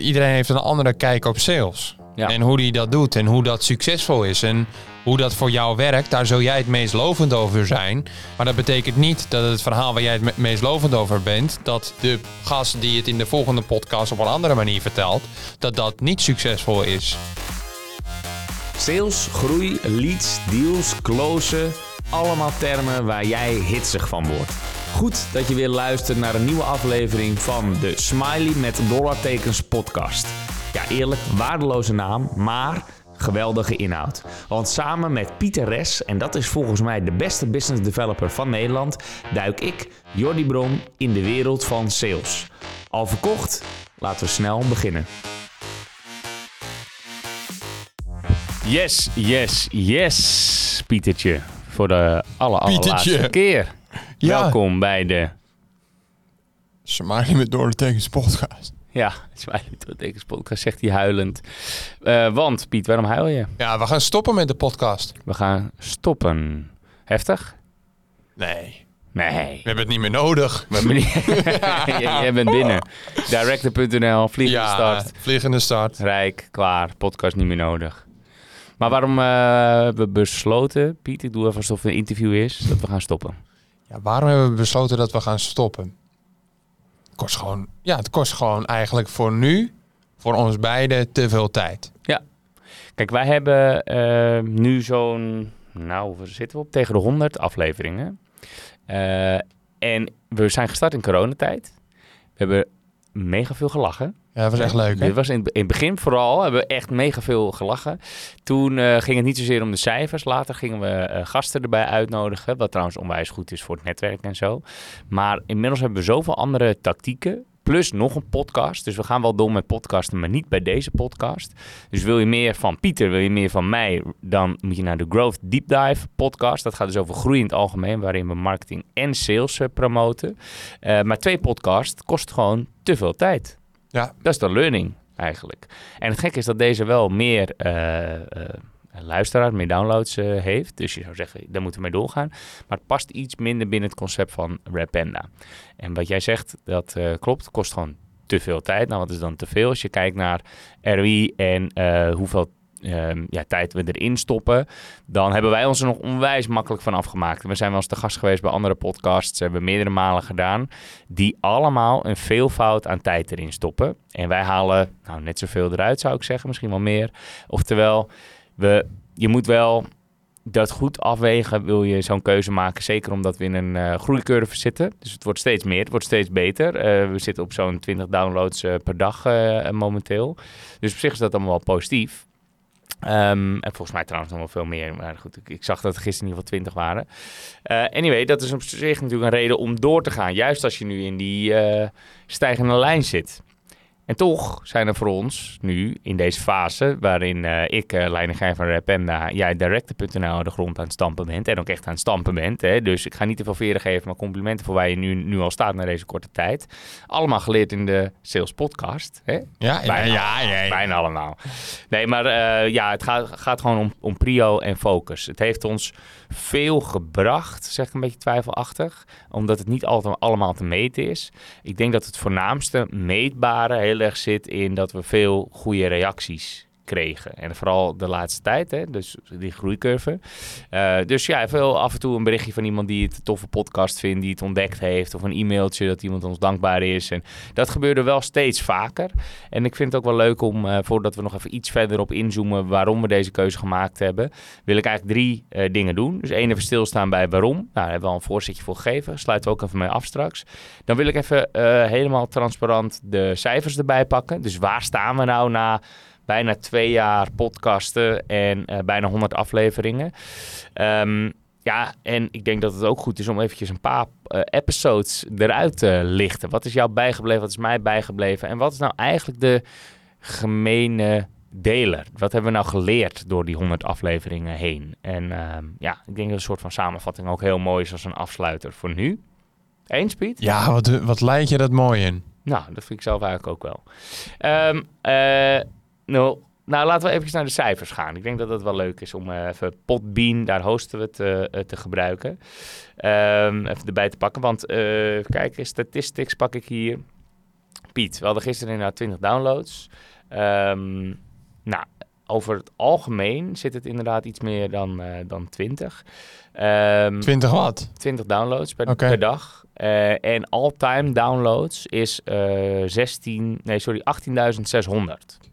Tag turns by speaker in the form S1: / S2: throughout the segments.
S1: iedereen heeft een andere kijk op sales.
S2: Ja.
S1: En hoe die dat doet en hoe dat succesvol is. En hoe dat voor jou werkt, daar zul jij het meest lovend over zijn. Maar dat betekent niet dat het verhaal waar jij het me- meest lovend over bent, dat de gast die het in de volgende podcast op een andere manier vertelt, dat dat niet succesvol is.
S2: Sales, groei, leads, deals, closen. Allemaal termen waar jij hitsig van wordt. Goed dat je weer luistert naar een nieuwe aflevering van de Smiley met dollartekens podcast. Ja, eerlijk, waardeloze naam, maar geweldige inhoud. Want samen met Pieter Res, en dat is volgens mij de beste business developer van Nederland, duik ik, Jordi Bron, in de wereld van sales. Al verkocht? Laten we snel beginnen. Yes, yes, yes, Pietertje. Voor de aller, allerlaatste keer.
S1: Ja.
S2: Welkom bij de...
S1: Smiley met door de tekens podcast.
S2: Ja, Smiley Tekens podcast, zegt hij huilend. Eh, want, Piet, waarom huil je?
S1: Ja, we gaan stoppen met de podcast.
S2: We gaan stoppen. Heftig?
S1: Nee,
S2: Nee.
S1: we hebben het niet meer nodig.
S2: Maar meneer- Jij- Jij bent binnen. Director.nl, vliegende
S1: Ja,
S2: start.
S1: vliegende start.
S2: Rijk, klaar, podcast niet meer nodig. Maar waarom eh, we besloten, Piet, ik doe even alsof het een interview is, dat we gaan stoppen.
S1: Ja, waarom hebben we besloten dat we gaan stoppen? Het kost gewoon, ja, het kost gewoon eigenlijk voor nu, voor ons beiden, te veel tijd.
S2: Kijk, wij hebben eh, nu zo'n, nou, waar zitten we op? Tegen de 100 afleveringen. Eh, en we zijn gestart in coronatijd. We hebben mega veel gelachen.
S1: Ja, dat was echt leuk.
S2: Dit was in, het begin vooral, hebben we echt mega veel gelachen. Toen eh, ging het niet zozeer om de cijfers. Later gingen we eh, gasten erbij uitnodigen. Wat trouwens onwijs goed is voor het netwerk en zo. Maar inmiddels hebben we zoveel andere tactieken. Plus nog een podcast. Dus we gaan wel door met podcasten, maar niet bij deze podcast. Dus wil je meer van Pieter, wil je meer van mij, dan moet je naar de Growth Deep Dive podcast. Dat gaat dus over groei in het algemeen, waarin we marketing en sales eh, promoten. Maar twee podcasts kost gewoon te veel tijd.
S1: Ja,
S2: Dat is de learning eigenlijk. En het gekke is dat deze wel meer eh, eh, luisteraars, meer downloads eh, heeft. Dus je zou zeggen, daar moeten we mee doorgaan. Maar het past iets minder binnen het concept van Rapenda. En wat jij zegt, dat klopt. Het kost gewoon te veel tijd. Nou, wat is dan te veel? Als je kijkt naar ROI en eh, hoeveel ehm, ja, tijd we erin stoppen, dan hebben wij ons er nog onwijs makkelijk van afgemaakt. We zijn wel eens te gast geweest bij andere podcasts, hebben meerdere malen gedaan, die allemaal een veelvoud aan tijd erin stoppen. En wij halen nou, net zoveel eruit, zou ik zeggen, misschien wel meer. Oftewel, we, je moet wel dat goed afwegen, wil je zo'n keuze maken. Zeker omdat we in een eh, groeicurve zitten. Dus het wordt steeds meer, het wordt steeds beter. Eh, we zitten op zo'n 20 downloads eh, per dag momenteel. Dus op zich is dat allemaal wel positief. Ehm, en volgens mij trouwens nog wel veel meer. Maar goed, ik, ik zag dat er gisteren in ieder geval 20 waren. Eh, anyway, dat is op zich natuurlijk een reden om door te gaan. Juist als je nu in die eh, stijgende lijn zit. En toch zijn er voor ons nu in deze fase, waarin eh, ik, uh, leidinggevende van Rapenda, jij Director.nl de grond aan het stampen bent. En ook echt aan het stampen bent. Hè? Dus ik ga niet te veel veren geven, maar complimenten voor waar je nu, nu al staat na deze korte tijd. Allemaal geleerd in de Sales Podcast. Hè?
S1: ja,
S2: Bijna,
S1: ja, ja, ja.
S2: Bijna allemaal. Nee, maar eh, ja, het gaat, gaat gewoon om, om prio en focus. Het heeft ons veel gebracht, zeg ik een beetje twijfelachtig, omdat het niet altijd allemaal te meten is. Ik denk dat het voornaamste meetbare zit in dat we veel goede reacties En vooral de laatste tijd, hè? dus die groeicurve. Uh, dus ja, veel af en toe een berichtje van iemand die het een toffe podcast vindt, die het ontdekt heeft, of een e-mailtje dat iemand ons dankbaar is. En dat gebeurde wel steeds vaker. En ik vind het ook wel leuk om, uh, voordat we nog even iets verder op inzoomen waarom we deze keuze gemaakt hebben, wil ik eigenlijk drie uh, dingen doen. Dus één even stilstaan bij waarom. Nou, daar hebben we al een voorzetje voor gegeven. Sluiten we ook even mee af straks. Dan wil ik even helemaal transparant de cijfers erbij pakken. Dus waar staan we nou na bijna twee jaar podcasten en uh, bijna 100 afleveringen. Um, ja, en ik denk dat het ook goed is om eventjes een paar uh, episodes eruit te lichten. Wat is jou bijgebleven? Wat is mij bijgebleven? En wat is nou eigenlijk de gemene deler? Wat hebben we nou geleerd door die 100 afleveringen heen? En uh, ja, ik denk dat een soort van samenvatting ook heel mooi is als een afsluiter voor nu. Eens, Piet?
S1: Ja, wat, wat leid je dat mooi in?
S2: Nou, dat vind ik zelf eigenlijk ook wel. Um, uh, nou, nou, laten we even naar de cijfers gaan. Ik denk dat het wel leuk is om uh, even Podbean, daar hosten we het, uh, te gebruiken. Um, even erbij te pakken, want uh, kijk, statistics pak ik hier. Piet, we hadden gisteren inderdaad 20 downloads. Ehm, nou, over het algemeen zit het inderdaad iets meer dan, eh, dan 20. Ehm
S1: 20 wat?
S2: 20 downloads per, per dag. Eh, en all-time downloads is eh 16, nee sorry, 18.600.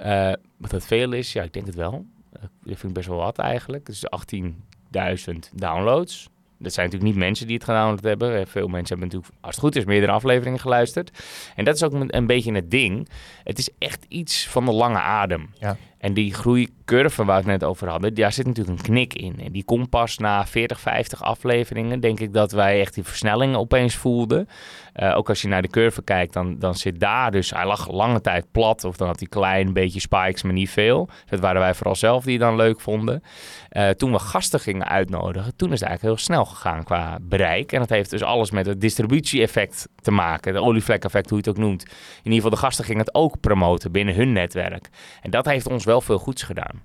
S2: Eh wat dat veel is, ja, ik denk het wel. Eh, dat vind ik best wel wat eigenlijk. Dus 18.000 downloads. Dat zijn natuurlijk niet mensen die het gedownload hebben. Eh, Veel mensen hebben natuurlijk, als het goed is, meerdere afleveringen geluisterd. En dat is ook een beetje het ding. Het is echt iets van de lange adem.
S1: Ja.
S2: En die groeicurve waar we het net over hadden, daar zit natuurlijk een knik in. En die komt pas na 40, 50 afleveringen, denk ik dat wij echt die versnelling opeens voelden. Eh, ook als je naar de curve kijkt, dan, dan zit daar dus, hij lag lange tijd plat. Of dan had hij klein beetje spikes, maar niet veel. Dat waren wij vooral zelf die dan leuk vonden. Eh, toen we gasten gingen uitnodigen, toen is het eigenlijk heel snel gegaan qua bereik. En dat heeft dus alles met het distributie-effect te maken. De olievlek-effect, hoe je het ook noemt. In ieder geval, de gasten gingen het ook promoten binnen hun netwerk. En dat heeft ons wel veel goeds gedaan.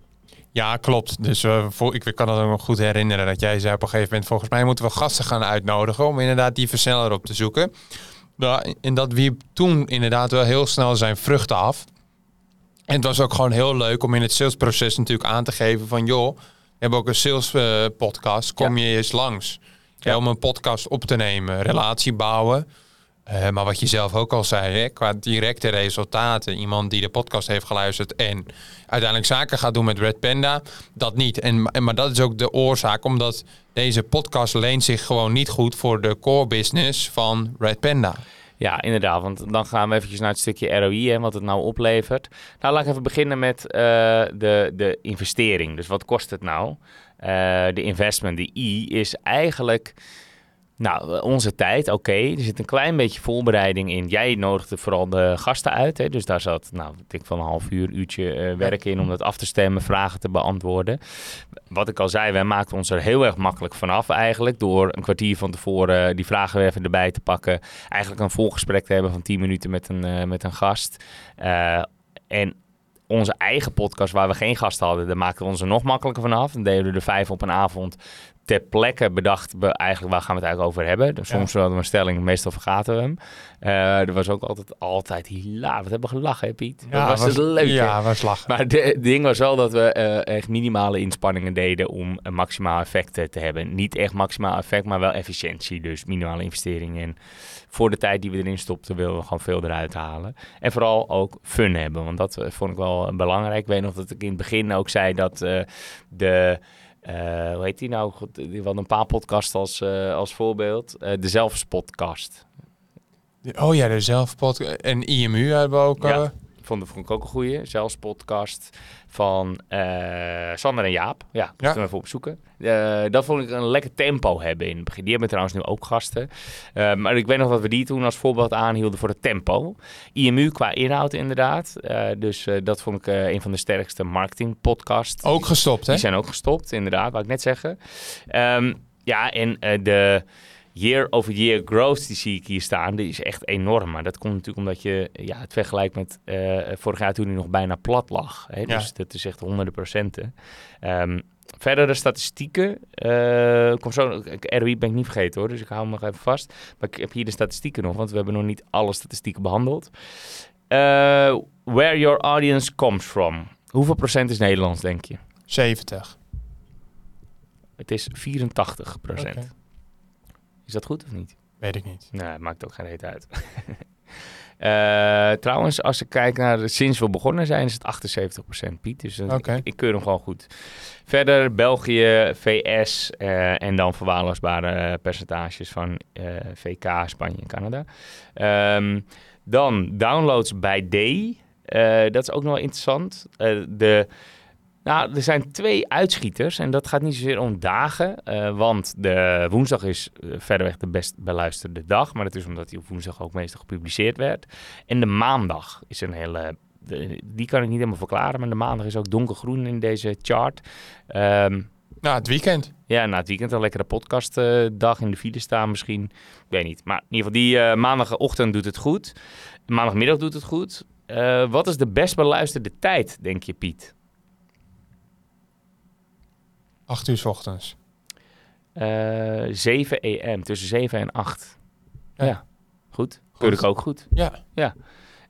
S1: Ja, klopt. Dus eh, voor, ik kan het ook nog goed herinneren dat jij zei op een gegeven moment... volgens mij moeten we gasten gaan uitnodigen om inderdaad die versneller op te zoeken. En dat wierp toen inderdaad wel heel snel zijn vruchten af. En het was ook gewoon heel leuk om in het salesproces natuurlijk aan te geven van... joh, we hebben ook een sales eh, podcast, kom je eens langs.
S2: Ja,
S1: om een podcast op te nemen, relatie bouwen... Eh, maar wat je zelf ook al zei, hè, qua directe resultaten. Iemand die de podcast heeft geluisterd en uiteindelijk zaken gaat doen met Red Panda, dat niet. En, maar dat is ook de oorzaak, omdat deze podcast leent zich gewoon niet goed voor de core business van Red Panda.
S2: Ja, inderdaad. Want dan gaan we eventjes naar het stukje ROI en wat het nou oplevert. Nou, laat ik even beginnen met eh, de, de investering. Dus wat kost het nou? Eh, de investment, de I, is eigenlijk... Nou, onze tijd, oké. Er zit een klein beetje voorbereiding in. Jij nodigde vooral de gasten uit. Hè? Dus daar zat, nou, ik denk van een half uur, uurtje eh, werk in om dat af te stemmen, vragen te beantwoorden. Wat ik al zei, wij maakten ons er heel erg makkelijk vanaf eigenlijk. Door een kwartier van tevoren die vragen weer even erbij te pakken. Eigenlijk een volgesprek te hebben van 10 minuten met een, eh, met een gast. Eh, en onze eigen podcast, waar we geen gasten hadden, daar maakten we ons er nog makkelijker vanaf. Dan deden we er vijf op een avond ter plekke bedacht we eigenlijk waar gaan we het eigenlijk over hebben. Dus soms hadden we een stelling, meestal vergaten we hem. Eh, er was ook altijd, altijd hilaar. Wat hebben we gelachen, hè Piet? Dat was, het leuk.
S1: Ja, was lachen.
S2: Maar de- het ding was wel dat we eh, echt minimale inspanningen deden om een maximaal effect eh, te hebben. Niet echt maximaal effect, maar wel efficiëntie. Dus minimale investeringen. En voor de tijd die we erin stopten, wilden we gewoon veel eruit halen. En vooral ook fun hebben, want dat vond ik wel belangrijk. Ik weet nog dat ik in het begin ook zei dat de... eh, hoe heet die nou? God, Die had een paar podcasts als, eh, als voorbeeld. Eh, de Zelfspodcast.
S1: Oh ja, de zelfpodcast. En IMU hebben we ook.
S2: Ja.
S1: Eh,
S2: Vond, vond ik ook een goeie. Zelfs podcast van eh, Sander en Jaap. Ja,
S1: Ja.
S2: moeten we even opzoeken. Eh, dat vond ik een lekker tempo hebben in het begin. Die hebben trouwens nu ook gasten. Eh, maar ik weet nog dat we die toen als voorbeeld aanhielden voor het tempo. IMU qua inhoud inderdaad. Dus dat vond ik een van de sterkste marketing podcasts.
S1: ook gestopt, hè?
S2: Die zijn ook gestopt, inderdaad, wou ik net zeggen. Ehm, ja, en de year-over-year growth die zie ik hier staan, die is echt enorm. Maar dat komt natuurlijk omdat je ja, het vergelijkt met eh, vorig jaar toen hij nog bijna plat lag. Hè?
S1: Ja.
S2: Dus dat is echt honderden procenten. Ehm, verdere statistieken. eh kom zo, ROI ben ik niet vergeten hoor, dus ik hou hem nog even vast. Maar ik heb hier de statistieken nog, want we hebben nog niet alle statistieken behandeld. Eh, where your audience comes from. Hoeveel procent is Nederlands, denk je?
S1: 70.
S2: Het is 84 procent. Is dat goed of niet?
S1: Weet ik niet.
S2: Nee, maakt ook geen reet uit. Eh, trouwens, als ik kijk naar de- sinds we begonnen zijn, is het 78% Piet. Dus dat-
S1: Oké.
S2: ik, ik keur hem gewoon goed. Verder België, VS eh, en dan verwaarloosbare percentages van eh, VK, Spanje en Canada. Ehm, dan downloads bij D. Eh, dat is ook nog wel interessant. Eh, de, nou, er zijn twee uitschieters en dat gaat niet zozeer om dagen. eh, want de woensdag is eh, verreweg de best beluisterde dag. Maar dat is omdat die op woensdag ook meestal gepubliceerd werd. En de maandag is een hele... de- die kan ik niet helemaal verklaren, maar de maandag is ook donkergroen in deze chart. Ehm,
S1: Nou, het weekend.
S2: ja, na het weekend een lekkere podcastdag in de file staan misschien. Ik weet niet. Maar in ieder geval, die eh, maandagochtend doet het goed. Maandagmiddag doet het goed. Eh, wat is de best beluisterde tijd, denk je, Piet?
S1: 8 uur 's ochtends.
S2: Eh 7 am, tussen 7 en 8.
S1: Ja.
S2: Ja. Goed. Keur ik ook goed.
S1: Ja.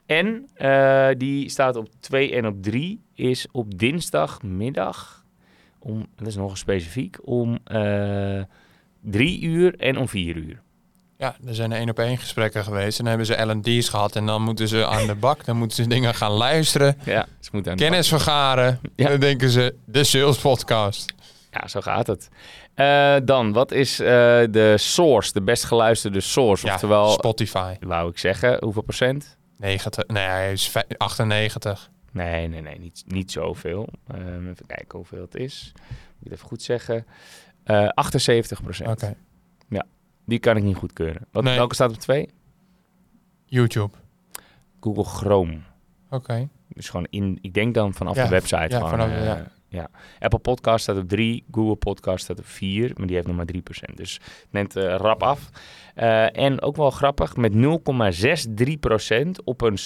S2: En eh, die staat op 2 en op 3 is op dinsdagmiddag om, dat is nog specifiek, om eh 3 uur en om 4 uur.
S1: Ja, er zijn één op één gesprekken geweest. En dan hebben ze L&D's gehad. En dan moeten ze aan de bak. Dan moeten ze dingen gaan luisteren.
S2: Ja, ze moeten aan
S1: Kennis vergaren.
S2: Ja.
S1: En dan denken ze, de sales podcast.
S2: Ja, zo gaat het. Eh, dan, wat is eh, de source, de best geluisterde source?
S1: Ja,
S2: Oftewel,
S1: Spotify.
S2: wou ik zeggen, hoeveel procent?
S1: 90, nee, hij is vij- 98.
S2: Nee, nee, nee, niet, niet zoveel. Ehm, even kijken hoeveel het is. Moet ik even goed zeggen. Eh 78 procent.
S1: Oké.
S2: Die kan ik niet goedkeuren. Wat,
S1: Nee.
S2: Welke staat op twee?
S1: YouTube.
S2: Google Chrome.
S1: Oké.
S2: Dus gewoon in, ik denk dan vanaf
S1: Ja,
S2: de website.
S1: ja,
S2: gewoon,
S1: vanaf-
S2: eh,
S1: ja.
S2: Ja. Apple Podcast staat op 3, Google Podcast staat op 4, maar die heeft nog maar 3%. Dus het neemt eh, rap af. Eh, en ook wel grappig, met 0,63% op een,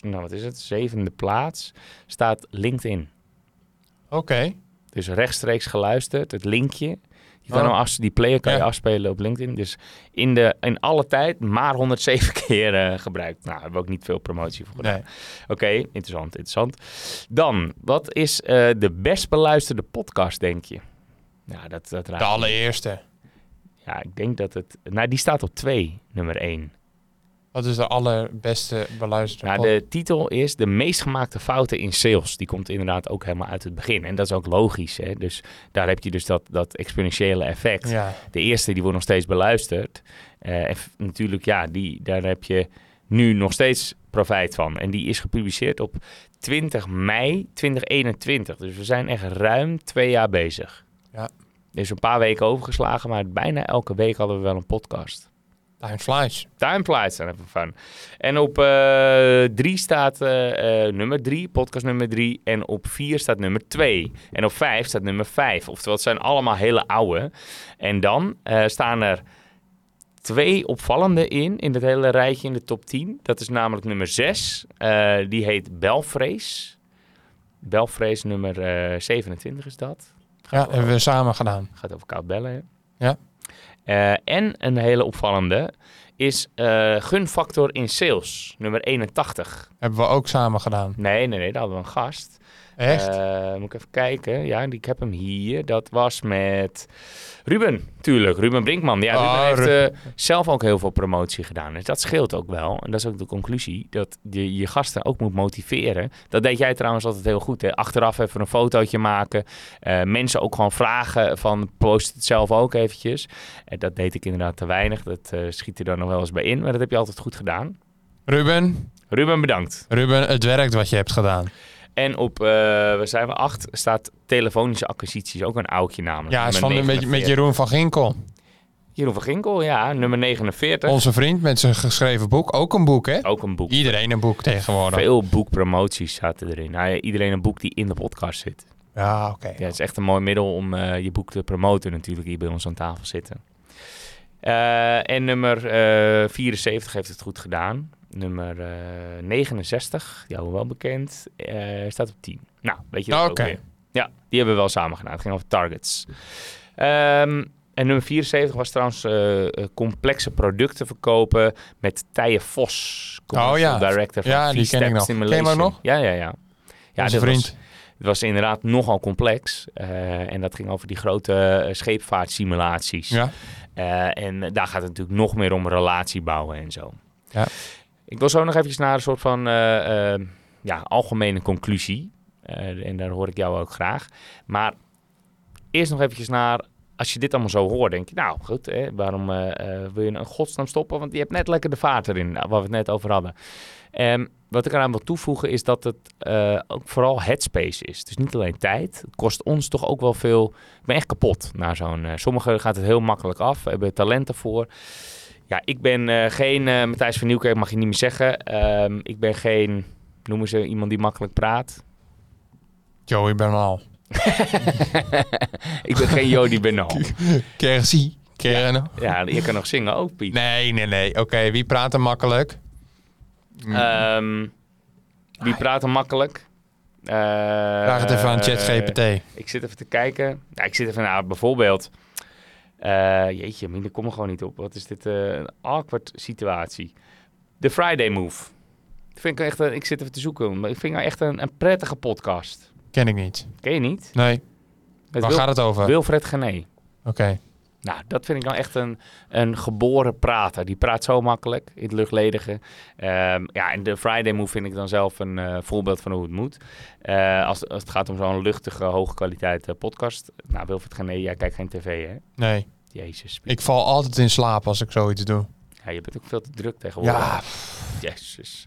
S2: nou wat is het, zevende plaats staat LinkedIn.
S1: Oké.
S2: Dus rechtstreeks geluisterd, het linkje. Je kan
S1: Oh.
S2: hem af, die player kan je afspelen op LinkedIn. Dus in, de, in alle tijd maar 107 keer eh, gebruikt. Nou, hebben we ook niet veel promotie voor gedaan.
S1: Nee.
S2: Oké, interessant, interessant. Dan, wat is eh, de best beluisterde podcast, denk je? Ja, dat, dat raakt
S1: De
S2: me.
S1: allereerste.
S2: Ja, ik denk dat het... Nou, die staat op 2, nummer 1.
S1: Wat is de allerbeste beluisterde
S2: Nou, de titel is De meest gemaakte fouten in sales. Die komt inderdaad ook helemaal uit het begin. En dat is ook logisch, hè. Dus daar heb je dus dat, dat exponentiële effect.
S1: Ja.
S2: De eerste, die wordt nog steeds beluisterd. Eh, en natuurlijk, ja, die, daar heb je nu nog steeds profijt van. En die is gepubliceerd op 20 mei 2021. Dus we zijn echt ruim twee jaar bezig.
S1: Ja.
S2: Er is een paar weken overgeslagen, maar bijna elke week hadden we wel een podcast.
S1: Time flies.
S2: Time flies, daar hebben we van. En op eh drie staat eh, eh, nummer drie, podcast nummer drie. En op vier staat nummer twee. En op vijf staat nummer vijf. Oftewel, het zijn allemaal hele oude. En dan eh, staan er twee opvallende in, in het hele rijtje in de top 10. Dat is namelijk nummer zes. eh, die heet Belvrees. Belvrees nummer eh 27 is dat.
S1: Ja, hebben we samen gedaan.
S2: Gaat over koud bellen, hè?
S1: Ja.
S2: Eh, en een hele opvallende is eh, gunfactor in sales, nummer 81.
S1: Hebben we ook samen gedaan.
S2: Nee, nee, nee, daar hadden we een gast.
S1: Echt?
S2: Eh, moet ik even kijken. Ja, ik heb hem hier. Dat was met Ruben, tuurlijk. Ruben Brinkman. Ja, Ruben
S1: Oh,
S2: heeft eh, zelf ook heel veel promotie gedaan. Dus dat scheelt ook wel. En dat is ook de conclusie. Dat je je gasten ook moet motiveren. Dat deed jij trouwens altijd heel goed. Hè? Achteraf even een fotootje maken. Eh, mensen ook gewoon vragen van post het zelf ook eventjes. En dat deed ik inderdaad te weinig. Dat schiet er dan nog wel eens bij in. Maar dat heb je altijd goed gedaan.
S1: Ruben,
S2: Ruben, bedankt.
S1: Ruben, het werkt wat je hebt gedaan.
S2: En op, eh we zijn we acht, staat telefonische acquisities. Ook een oudje namelijk.
S1: Ja, is van, met, met
S2: 49.
S1: Jeroen van Ginkel.
S2: Jeroen van Ginkel, ja, nummer 49.
S1: Onze vriend met zijn geschreven boek. Ook een boek, hè?
S2: Ook een boek.
S1: Iedereen een boek tegenwoordig.
S2: Veel boekpromoties zaten erin. Nou, ja, iedereen een boek die in de podcast zit.
S1: Ja, oké.
S2: Ja, het is echt een mooi middel om eh, je boek te promoten natuurlijk hier bij ons aan tafel zitten. Eh, en nummer eh 74 heeft het goed gedaan. Nummer eh 69, jou wel bekend, eh, staat op 10. Nou, weet je dat ook weer. Ja, die hebben we wel samen gedaan. Het ging over targets. Ehm, en nummer 74 was trouwens eh, eh, complexe producten verkopen met Tije Vos.
S1: Oh ja.
S2: Director van
S1: Ja, die ken ik nog. Ken je nog?
S2: Ja, ja, ja. Ja,
S1: Onze
S2: dit was-
S1: vriend.
S2: het was inderdaad nogal complex. eh, en dat ging over die grote eh, scheepvaartsimulaties.
S1: Ja.
S2: Eh, en daar gaat het natuurlijk nog meer om relatie bouwen en zo.
S1: Ja.
S2: Ik wil zo nog eventjes naar een soort van eh, eh, ja, algemene conclusie. Eh, en daar hoor ik jou ook graag. Maar eerst nog eventjes naar... Als je dit allemaal zo hoort, denk je... Nou, goed, hè, waarom wil je een godsnaam stoppen? Want je hebt net lekker de vaart erin, nou, waar we het net over hadden. Ehm, wat ik eraan wil toevoegen is dat het ook vooral headspace is. Dus niet alleen tijd. Het kost ons toch ook wel veel. Ik ben echt kapot na zo'n. sommigen gaat het heel makkelijk af. Hebben talent ervoor. Ja, ik ben eh, geen eh Matthijs van Nieuwkerk, mag je niet meer zeggen. Ehm, ik ben geen. Noemen ze iemand die makkelijk praat?
S1: Joey Bernal.
S2: ik ben geen Jody Bernal.
S1: Kersie.
S2: Ja, je kan nog zingen ook, Piet.
S1: Nee, nee, nee. Oké, wie praat er makkelijk?
S2: Ehm, wie praat er makkelijk? Eh,
S1: Vraag het even aan
S2: eh,
S1: ChatGPT.
S2: Ik zit even te kijken. Ja, ik zit even naar bijvoorbeeld. Eh, jeetje, daar kom er gewoon niet op. Wat is dit? eh, een awkward situatie. De Friday Move. Vind ik, echt, een- ik zit even te zoeken, maar ik vind nou echt een, een prettige podcast.
S1: Ken ik niet.
S2: Ken je niet?
S1: Nee.
S2: Het
S1: Waar
S2: Wil-
S1: gaat het over? Oké.
S2: Wilfred Gené. Nou, dat vind ik dan echt een, een geboren prater. Die praat zo makkelijk in het luchtledige. Ehm, ja, en de Friday Move vind ik dan zelf een eh, voorbeeld van hoe het moet. Eh, als, als het gaat om zo'n luchtige, hoge kwaliteit eh, podcast. Nou, Wilfred Gené, jij kijkt geen tv, hè?
S1: Nee.
S2: Jezus.
S1: Ik val altijd in slaap als ik zoiets doe.
S2: Ja, je bent ook veel te druk tegenwoordig.
S1: Ja.
S2: Jezus.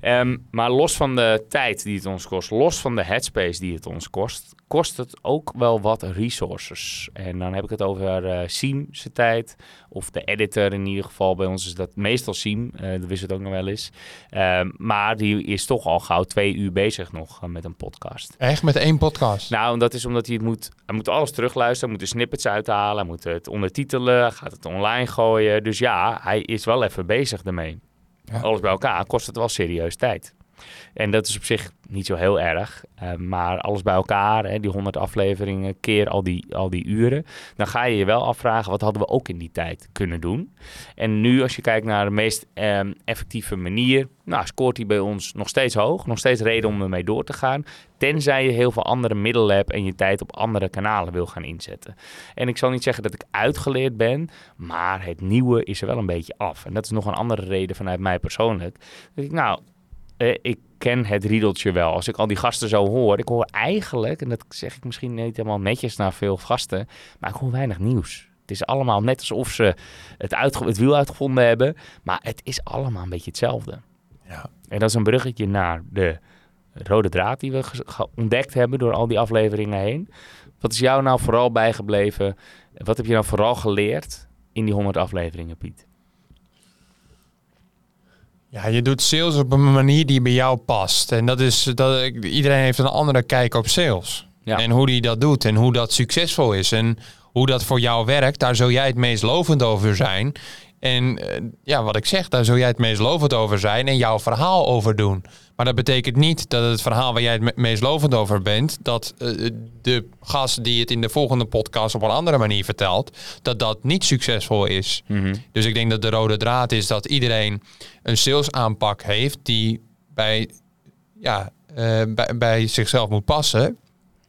S2: Ehm, maar los van de tijd die het ons kost, los van de headspace die het ons kost, kost het ook wel wat resources. En dan heb ik het over Siem zijn tijd, of de editor in ieder geval. Bij ons is dat meestal Siem, eh dat wist het ook nog wel eens. Ehm, maar die is toch al gauw twee uur bezig nog eh, met een podcast.
S1: Echt met één podcast?
S2: Nou, dat is omdat hij het moet, hij moet alles terugluisteren, hij moet de snippets uithalen, hij moet het ondertitelen, hij gaat het online gooien. Dus ja, hij is wel even bezig ermee.
S1: Ja.
S2: Alles bij elkaar kost het wel serieus tijd. En dat is op zich niet zo heel erg. eh, maar alles bij elkaar, hè, die 100 afleveringen, keer al die, al die uren. Dan ga je je wel afvragen, wat hadden we ook in die tijd kunnen doen? En nu, als je kijkt naar de meest ehm, effectieve manier, nou, scoort hij bij ons nog steeds hoog. Nog steeds reden om ermee door te gaan. Tenzij je heel veel andere middelen hebt en je tijd op andere kanalen wil gaan inzetten. En ik zal niet zeggen dat ik uitgeleerd ben, maar het nieuwe is er wel een beetje af. En dat is nog een andere reden vanuit mij persoonlijk. Dat ik, nou, eh, ik ken het riedeltje wel. Als ik al die gasten zo hoor, ik hoor eigenlijk, en dat zeg ik misschien niet helemaal netjes naar veel gasten, maar ik hoor weinig nieuws. Het is allemaal net alsof ze het, uitge- het wiel uitgevonden hebben, maar het is allemaal een beetje hetzelfde.
S1: Ja.
S2: En dat is een bruggetje naar de rode draad die we ontdekt hebben door al die afleveringen heen. Wat is jou nou vooral bijgebleven? Wat heb je nou vooral geleerd in die 100 afleveringen, Piet?
S1: Ja, je doet sales op een manier die bij jou past. En dat is dat iedereen heeft een andere kijk op sales.
S2: Ja.
S1: En hoe die dat doet en hoe dat succesvol is en hoe dat voor jou werkt, daar zul jij het meest lovend over zijn. En eh, ja, wat ik zeg, daar zul jij het meest lovend over zijn en jouw verhaal over doen. Maar dat betekent niet dat het verhaal waar jij het me- meest lovend over bent, dat eh, de gast die het in de volgende podcast op een andere manier vertelt, dat dat niet succesvol is. Dus ik denk dat de rode draad is dat iedereen een sales aanpak heeft die bij, ja, eh, bij, bij zichzelf moet passen.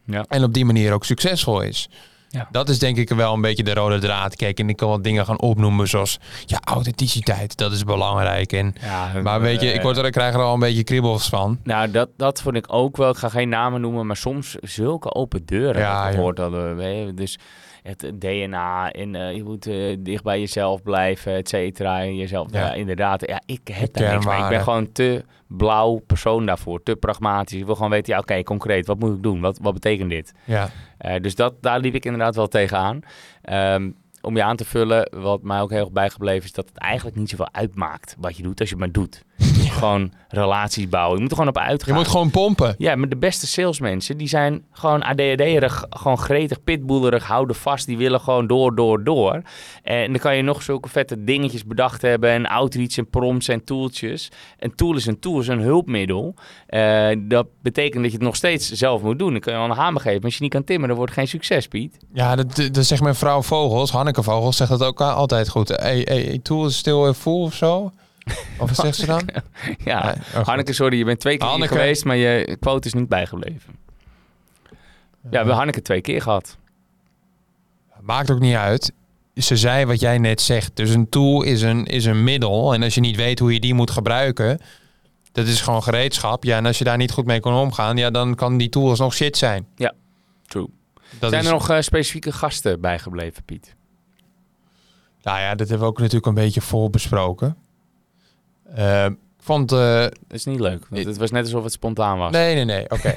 S2: Ja.
S1: En op die manier ook succesvol is.
S2: Ja.
S1: Dat is denk ik wel een beetje de rode draad. Kijk, en ik kan wat dingen gaan opnoemen zoals ja, authenticiteit, dat is belangrijk. En,
S2: Ja,
S1: maar weet je, ik, word er, ik krijg er al een beetje kriebels van.
S2: Nou, dat, dat vond ik ook wel. Ik ga geen namen noemen, maar soms zulke open deuren.
S1: Ja,
S2: gehoord hadden. je. Dus het DNA en eh, je moet eh, dicht bij jezelf blijven, et cetera. En jezelf,
S1: Ja.
S2: inderdaad. Ja, ik heb daar niks mee. Ik ben gewoon te blauw persoon daarvoor, te pragmatisch. Ik wil gewoon weten, ja, oké, concreet, wat moet ik doen? Wat, wat betekent dit?
S1: Ja,
S2: Eh, dus dat, daar liep ik inderdaad wel tegenaan. Ehm om je aan te vullen, wat mij ook heel erg bijgebleven is, dat het eigenlijk niet zoveel uitmaakt wat je doet als je het maar doet. Gewoon relaties bouwen. Je moet er gewoon op uitgaan.
S1: je moet gewoon pompen.
S2: Ja, maar de beste salesmensen, die zijn gewoon ADHD-erig, gewoon gretig, pitboelerig, houden vast. Die willen gewoon door, door, door. En dan kan je nog zulke vette dingetjes bedacht hebben en outreach en prompts en tooltjes. Een tool is een tool, is een hulpmiddel. Eh, dat betekent dat je het nog steeds zelf moet doen. Dan kun je wel een hamer geven, maar als je niet kan timmen, dan wordt het geen succes, Piet.
S1: Ja, dat, dat zegt mijn vrouw Vogels, Hanneke Vogels, zegt dat ook altijd goed. Hey, hey, tool is still full of zo? Of wat zegt ze dan?
S2: Ja,
S1: Nee, oh.
S2: Hanneke, sorry, je bent twee keer
S1: Hanneke.
S2: geweest, maar je quote is niet bijgebleven. Ja, we hebben Hanneke twee keer gehad.
S1: Maakt ook niet uit. Ze zei wat jij net zegt. Dus een tool is een, is een middel. En als je niet weet hoe je die moet gebruiken, dat is gewoon gereedschap. Ja, en als je daar niet goed mee kan omgaan, ja, dan kan die tool alsnog shit zijn.
S2: True.
S1: Dat
S2: Zijn
S1: is,
S2: er nog eh, specifieke gasten bijgebleven, Piet?
S1: Nou ja, dat hebben we ook natuurlijk een beetje vol besproken. Eh, ik vond... eh,
S2: Dat is niet leuk. Want het was net alsof het spontaan was.
S1: Nee, nee, nee. Oké.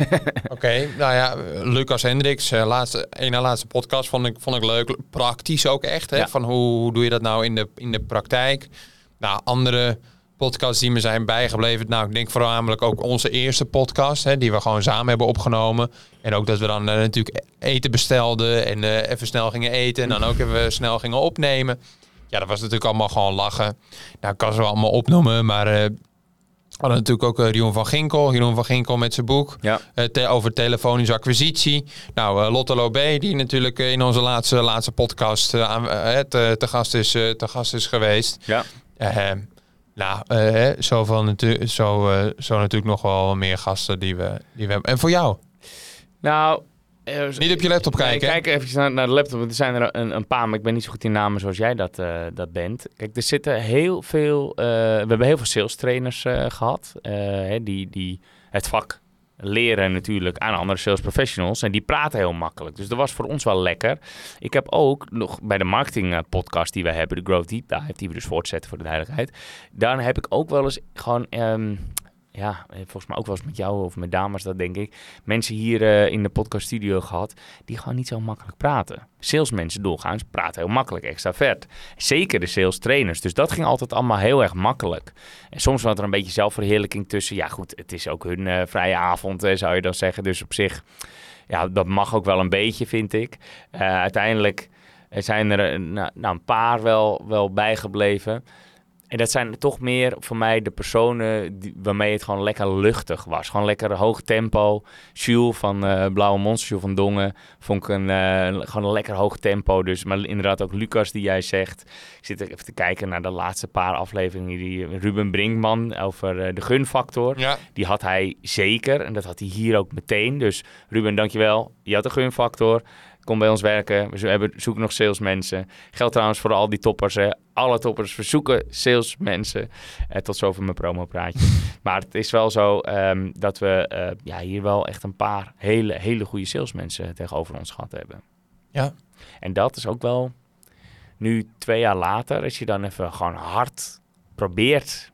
S1: Oké. Nou ja, Lucas Hendricks, eh, laatste, een na laatste podcast vond ik, vond ik leuk. Praktisch ook echt. Hè?
S2: Ja.
S1: Van hoe, hoe doe je dat nou in de, in de praktijk? Nou, andere podcasts die me zijn bijgebleven. Nou, ik denk voornamelijk ook onze eerste podcast, hè, die we gewoon samen hebben opgenomen. En ook dat we dan eh, natuurlijk eten bestelden en eh, even snel gingen eten. En dan ook even snel gingen opnemen. Ja, dat was natuurlijk allemaal gewoon lachen. Nou, ik kan ze wel allemaal opnoemen, maar... we hadden natuurlijk ook uh, Jeroen van Ginkel. Jeroen van Ginkel met zijn boek
S2: Ja.
S1: eh, te- over telefonische acquisitie. Nou, Lotte Lobé, die natuurlijk in onze laatste, laatste podcast aan, te, te, gast is, te gast is geweest.
S2: Ja.
S1: Nou, zo, van natu- zo, zo natuurlijk nog wel meer gasten die we, die we hebben. En voor jou?
S2: Nou...
S1: Niet op je laptop
S2: Nee,
S1: kijken.
S2: kijk even naar, naar de laptop. want Er zijn er een, een paar, maar ik ben niet zo goed in namen zoals jij dat, eh, dat bent. Kijk, er zitten heel veel... eh, we hebben heel veel sales trainers eh, gehad. eh, hè, die, die het vak leren natuurlijk aan andere sales professionals. En die praten heel makkelijk. Dus dat was voor ons wel lekker. Ik heb ook nog bij de marketing podcast die we hebben, de Growth Deep Dive, die we dus voortzetten voor de duidelijkheid. Daar heb ik ook wel eens gewoon... ehm, ja, eh, volgens mij ook wel eens met jou of met dames, dat denk ik. Mensen hier eh, in de podcast studio gehad die gewoon niet zo makkelijk praten. Salesmensen doorgaans praten heel makkelijk, extravert. Zeker de sales trainers. Dus dat ging altijd allemaal heel erg makkelijk. En soms was er een beetje zelfverheerlijking tussen. Ja goed, het is ook hun eh, vrije avond, zou je dan zeggen. Dus op zich, ja, dat mag ook wel een beetje, vind ik. Eh, uiteindelijk zijn er nou, nou, een paar wel, wel bijgebleven. En dat zijn toch meer voor mij de personen die, waarmee het gewoon lekker luchtig was. Gewoon lekker hoog tempo. Jules van eh, Blauwe Monster, Jules van Dongen, vond ik een, eh, gewoon een lekker hoog tempo. Dus, maar inderdaad ook Lucas die jij zegt. Ik zit even te kijken naar de laatste paar afleveringen. Die Ruben Brinkman over eh, de gunfactor.
S1: Ja.
S2: Die had hij zeker. En dat had hij hier ook meteen. Dus Ruben, dankjewel. Je had een gunfactor. Kom bij ons werken. We hebben, zoeken nog salesmensen. Geldt trouwens voor al die toppers. Hè. Alle toppers verzoeken salesmensen. Eh, tot zover mijn promopraatje. maar het is wel zo ehm, dat we eh, ja, hier wel echt een paar hele, hele goede salesmensen tegenover ons gehad hebben.
S1: Ja.
S2: En dat is ook wel nu twee jaar later, als je dan even gewoon hard probeert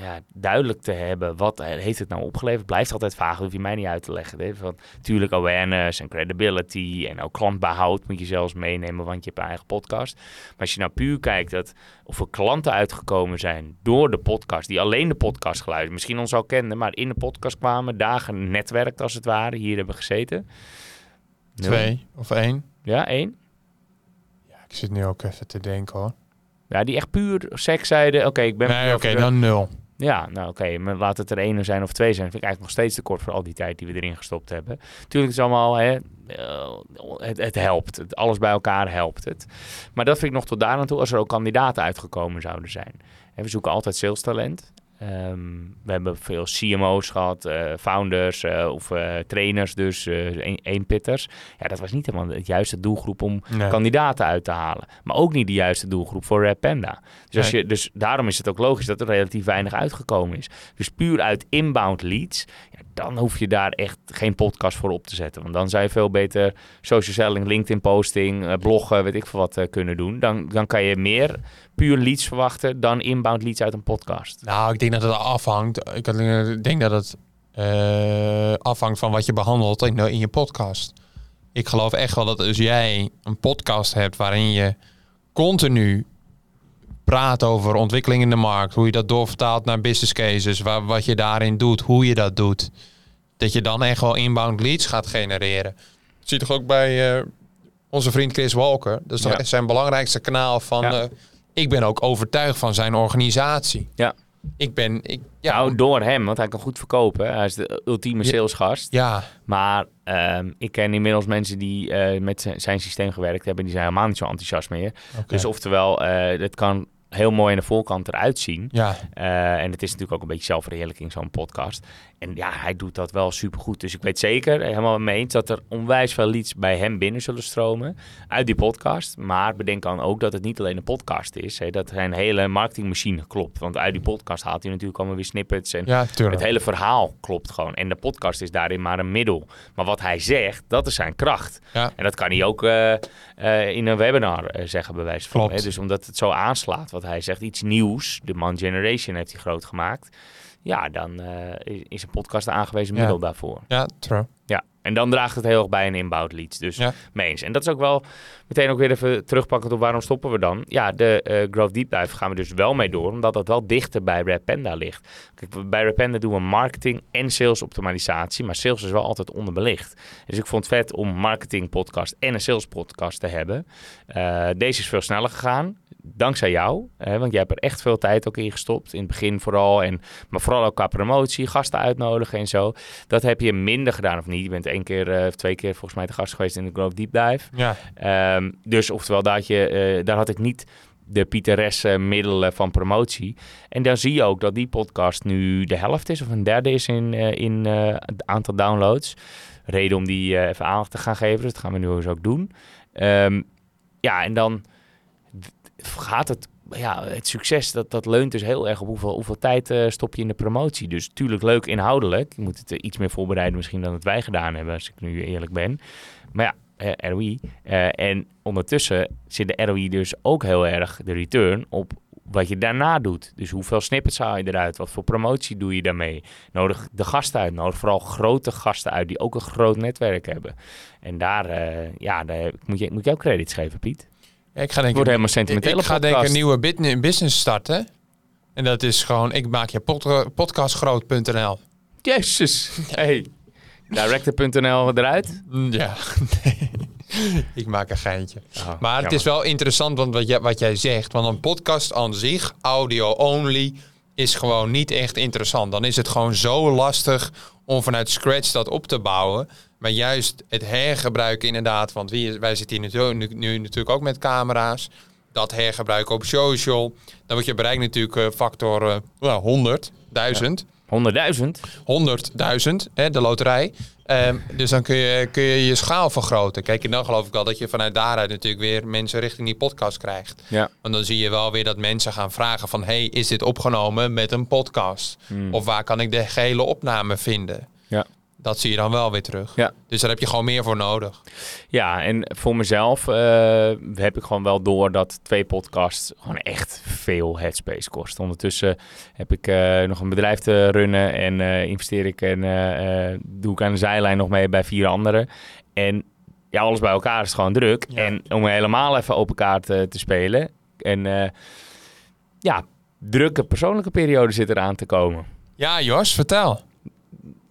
S2: ja, duidelijk te hebben wat heeft het nou opgeleverd, blijft altijd vaag, hoef je mij niet uit te leggen. Hè? Van, natuurlijk awareness en credibility en ook klantbehoud moet je zelfs meenemen, want je hebt een eigen podcast. Maar als je nou puur kijkt dat of er klanten uitgekomen zijn door de podcast, die alleen de podcast geluisterd, misschien ons al kenden, maar in de podcast kwamen, dagen netwerkt als het ware, hier hebben gezeten. Nul.
S1: Twee of één.
S2: Ja, één.
S1: Ja, ik zit nu ook even te denken hoor.
S2: Ja, die echt puur seks zeiden, oké, ik ben...
S1: Nee, oké, dan nul.
S2: Ja, nou oké, maar laat het er één zijn of twee zijn. vind ik eigenlijk nog steeds te kort voor al die tijd die we erin gestopt hebben. Tuurlijk is allemaal, hè, eh, het, helpt. Het, alles bij elkaar helpt het. Maar dat vind ik nog tot daar aan toe als er ook kandidaten uitgekomen zouden zijn. En we zoeken altijd sales Ehm, we hebben veel CMO's gehad, eh, founders eh, of eh, trainers, dus een- eenpitters. Ja, dat was niet helemaal de juiste doelgroep om
S1: Nee.
S2: kandidaten uit te halen. Maar ook niet de juiste doelgroep voor Red Panda. Dus, als
S1: Nee.
S2: je, dus daarom is het ook logisch dat er relatief weinig uitgekomen is. Dus puur uit inbound leads, dan hoef je daar echt geen podcast voor op te zetten. Want dan zou je veel beter social selling, LinkedIn posting, eh, bloggen, weet ik veel wat eh, kunnen doen. Dan, dan kan je meer puur leads verwachten dan inbound leads uit een podcast.
S1: Nou, ik denk dat het afhangt. Ik ik denk dat het eh, afhangt van wat je behandelt in, de- in je podcast. Ik geloof echt wel dat als jij een podcast hebt waarin je continu praat over ontwikkeling in de markt, hoe je dat doorvertaalt naar business cases, waar, wat je daarin doet, hoe je dat doet, dat je dan echt wel inbound leads gaat genereren. Dat zie je toch ook bij eh, onze vriend Chris Walker. Dat is toch
S2: Ja.
S1: zijn belangrijkste kanaal van.
S2: Ja.
S1: eh, ik ben ook overtuigd van zijn organisatie.
S2: Ja.
S1: Ik ben, ik, ja,
S2: Nou, door hem, want hij kan goed verkopen. Hij is de ultieme salesgast.
S1: ja,
S2: Maar ehm, ik ken inmiddels mensen die eh, met zijn systeem gewerkt hebben. Die zijn helemaal niet zo enthousiast meer.
S1: oké.
S2: Dus oftewel, eh het kan heel mooi aan de voorkant eruit zien.
S1: ja,
S2: Eh, en het is natuurlijk ook een beetje zelfverheerlijking, zo'n podcast. En ja, hij doet dat wel supergoed. Dus ik weet zeker, helemaal mee eens, dat er onwijs veel leads bij hem binnen zullen stromen uit die podcast. Maar bedenk dan ook dat het niet alleen een podcast is. Hè, dat zijn hele marketingmachine klopt. Want uit die podcast haalt hij natuurlijk allemaal weer snippets en
S1: ja,
S2: het hele verhaal klopt gewoon. En de podcast is daarin maar een middel. Maar wat hij zegt, dat is zijn kracht.
S1: Ja.
S2: En dat kan hij ook eh, eh, in een webinar zeggen, bij wijze van. Hè? Dus omdat het zo aanslaat, wat hij zegt, iets nieuws. De Man Generation heeft hij groot gemaakt. Ja, dan eh, is- een podcast de aangewezen
S1: Ja.
S2: middel daarvoor.
S1: Ja, true.
S2: Ja, en dan draagt het heel erg bij een inbound leads. Dus
S1: Ja.
S2: mee eens. En dat is ook wel meteen ook weer even terugpakken op waarom stoppen we dan. Ja, de eh, Growth Deep Dive gaan we dus wel mee door, omdat dat wel dichter bij Red Panda ligt. Kijk, bij Red Panda doen we marketing en sales optimalisatie, maar sales is wel altijd onderbelicht. Dus ik vond het vet om marketing podcast en een sales podcast te hebben. Eh, deze is veel sneller gegaan. Dankzij jou, hè, want jij hebt er echt veel tijd ook in gestopt. In het begin vooral, en, maar vooral ook qua promotie, gasten uitnodigen en zo. Dat heb je minder gedaan of niet. Je bent één keer eh, of twee keer volgens mij te gast geweest in de Growth Deep Dive.
S1: Ja,
S2: Ehm, dus oftewel, daar had, je, eh, daar had ik niet de Pieteresse middelen van promotie. En dan zie je ook dat die podcast nu de helft is of een derde is in, eh, in het aantal downloads. Reden om die even aandacht te gaan geven, dus dat gaan we nu eens ook doen. Ehm, ja, en dan gaat het ja, het succes dat, dat leunt dus heel erg op hoeveel, hoeveel tijd uh, stop je in de promotie. Dus natuurlijk leuk inhoudelijk. Je moet het uh, iets meer voorbereiden misschien dan het wij gedaan hebben, als ik nu eerlijk ben. Maar ja, uh, ROI. en ondertussen zit de ROI dus ook heel erg de return op wat je daarna doet. Dus hoeveel snippets haal je eruit? Wat voor promotie doe je daarmee? Nodig de gasten uit. Nodig vooral grote gasten uit die ook een groot netwerk hebben. En daar, ja, daar moet, je, moet je ook credits geven, Piet.
S1: Ja, ik ga denk
S2: wordt helemaal sentimenteel.
S1: Ik ga denk ik een nieuwe business starten. En dat is gewoon, ik maak je pod podcastgroot.nl.
S2: Jezus. Hey. Director.nl eruit?
S1: Ja, nee. ik maak een geintje. Oh, maar jammer. het is wel interessant want wat, jij, wat jij zegt. Want een podcast aan zich, audio only, is gewoon niet echt interessant. Dan is het gewoon zo lastig om vanuit scratch dat op te bouwen. Maar juist het hergebruiken inderdaad, want wij zitten hier nu, nu, natuurlijk ook met camera's. Dat hergebruiken op social. Dan wordt je bereik natuurlijk uh, factor uh, 100, 1000.
S2: Ja. 100.000?
S1: 100.000, de loterij. Um, dus dan kun je, kun je je schaal vergroten. Kijk, en dan geloof ik wel dat je vanuit daaruit natuurlijk weer mensen richting die podcast krijgt.
S2: Ja.
S1: Want dan zie je wel weer dat mensen gaan vragen van... hey, is dit opgenomen met een podcast?
S2: Hmm.
S1: Of waar kan ik de gehele opname vinden?
S2: Ja.
S1: Dat zie je dan wel weer terug.
S2: Ja.
S1: Dus daar heb je gewoon meer voor nodig.
S2: Ja, en voor mezelf uh, heb ik gewoon wel door dat twee podcasts gewoon echt veel headspace kost. Ondertussen heb ik uh, nog een bedrijf te runnen en uh, investeer ik en doe ik aan de zijlijn nog mee bij vier anderen. En ja, alles bij elkaar is gewoon druk.
S1: Ja.
S2: En om helemaal even open kaart te spelen. En ja, drukke persoonlijke periode zit eraan te komen.
S1: Ja, Jos, vertel.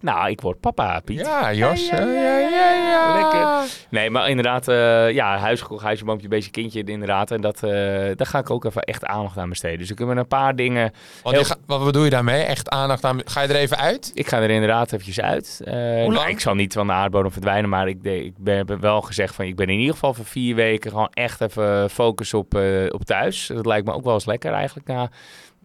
S2: Nou, ik word papa, Piet.
S1: Ja, Jos. Ja, ja, ja. ja,
S2: Lekker. Nee, maar inderdaad, uh, ja, huis, huisje, boompje, beetje kindje, inderdaad. En dat, uh, daar ga ik ook even echt aandacht aan besteden. Dus ik heb een paar dingen...
S1: Want heel... ga, wat bedoel je daarmee? Echt aandacht aan... Ga je er even uit?
S2: Ik ga er inderdaad eventjes uit. Uh, nou, ik zal niet van de aardbodem verdwijnen, maar ik, ik ben, heb wel gezegd van... Ik ben in ieder geval voor vier weken gewoon echt even focus op, op thuis. Dat lijkt me ook wel eens lekker eigenlijk na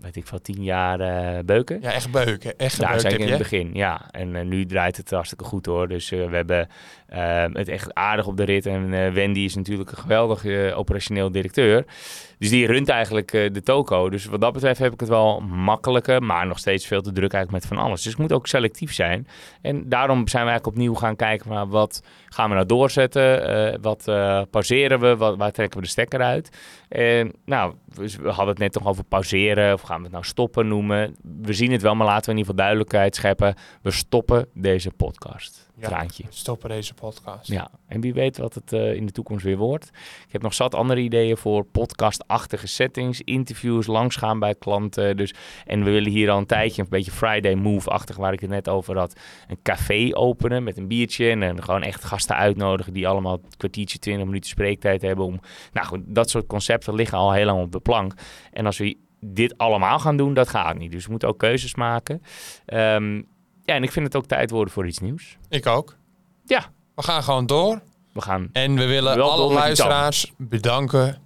S2: weet ik veel, tien jaar uh, beuken.
S1: Ja, echt beuken. Echt
S2: Daar
S1: beuken
S2: in het begin, ja. En uh, nu draait het hartstikke goed hoor. Dus uh, we hebben het echt aardig op de rit. En Wendy is natuurlijk een geweldige operationeel directeur. Dus die runt eigenlijk de toko. Dus wat dat betreft heb ik het wel makkelijker, maar nog steeds veel te druk eigenlijk met van alles. Dus ik moet ook selectief zijn. En daarom zijn we eigenlijk opnieuw gaan kijken naar wat gaan we nou doorzetten? wat pauzeren we? Wat, waar trekken we de stekker uit? En nou, we hadden het net nog over pauzeren of gaan we het nou stoppen noemen. We zien het wel, maar laten we in ieder geval duidelijkheid scheppen. We stoppen deze podcast.
S1: Ja,
S2: Traantje.
S1: stoppen deze podcast.
S2: Ja, en wie weet wat het uh, in de toekomst weer wordt. Ik heb nog zat andere ideeën voor podcastachtige settings, interviews, langsgaan bij klanten. Dus, en we willen hier al een tijdje, een beetje Friday Move-achtig, waar ik het net over had, een café openen met een biertje. En, en gewoon echt gasten uitnodigen die allemaal een kwartiertje, twintig minuten spreektijd hebben. Om, nou goed, dat soort concepten liggen al heel lang op de plank. En als we dit allemaal gaan doen, dat gaat niet. Dus we moeten ook keuzes maken. Um, ja, en ik vind het ook tijd worden voor iets nieuws.
S1: Ik ook.
S2: Ja.
S1: We gaan gewoon door.
S2: We gaan
S1: en we willen alle luisteraars bedanken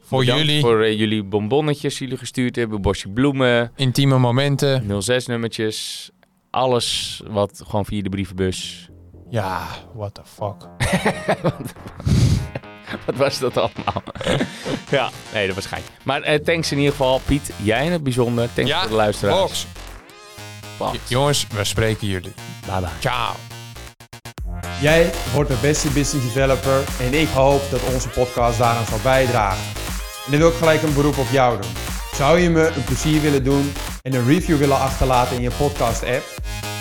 S1: voor
S2: Bedankt
S1: jullie.
S2: Voor uh, jullie bonbonnetjes die jullie gestuurd hebben, bosje bloemen.
S1: Intieme momenten.
S2: 06 nummertjes. Alles wat gewoon via de brievenbus.
S1: Ja, what the fuck.
S2: Wat was dat allemaal? ja, nee, dat was schijn. Maar uh, thanks in ieder geval, Piet. Jij in het bijzonder. Thanks
S1: ja,
S2: voor de luisteraars. Box.
S1: Jongens, we spreken jullie.
S2: Bye bye.
S1: Ciao.
S3: Jij wordt de beste business developer en ik hoop dat onze podcast daaraan zal bijdragen. En dan wil ik gelijk een beroep op jou doen. Zou je me een plezier willen doen en een review willen achterlaten in je podcast app?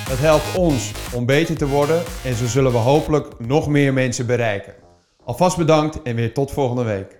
S3: Dat helpt ons om beter te worden en zo zullen we hopelijk nog meer mensen bereiken. Alvast bedankt en weer tot volgende week.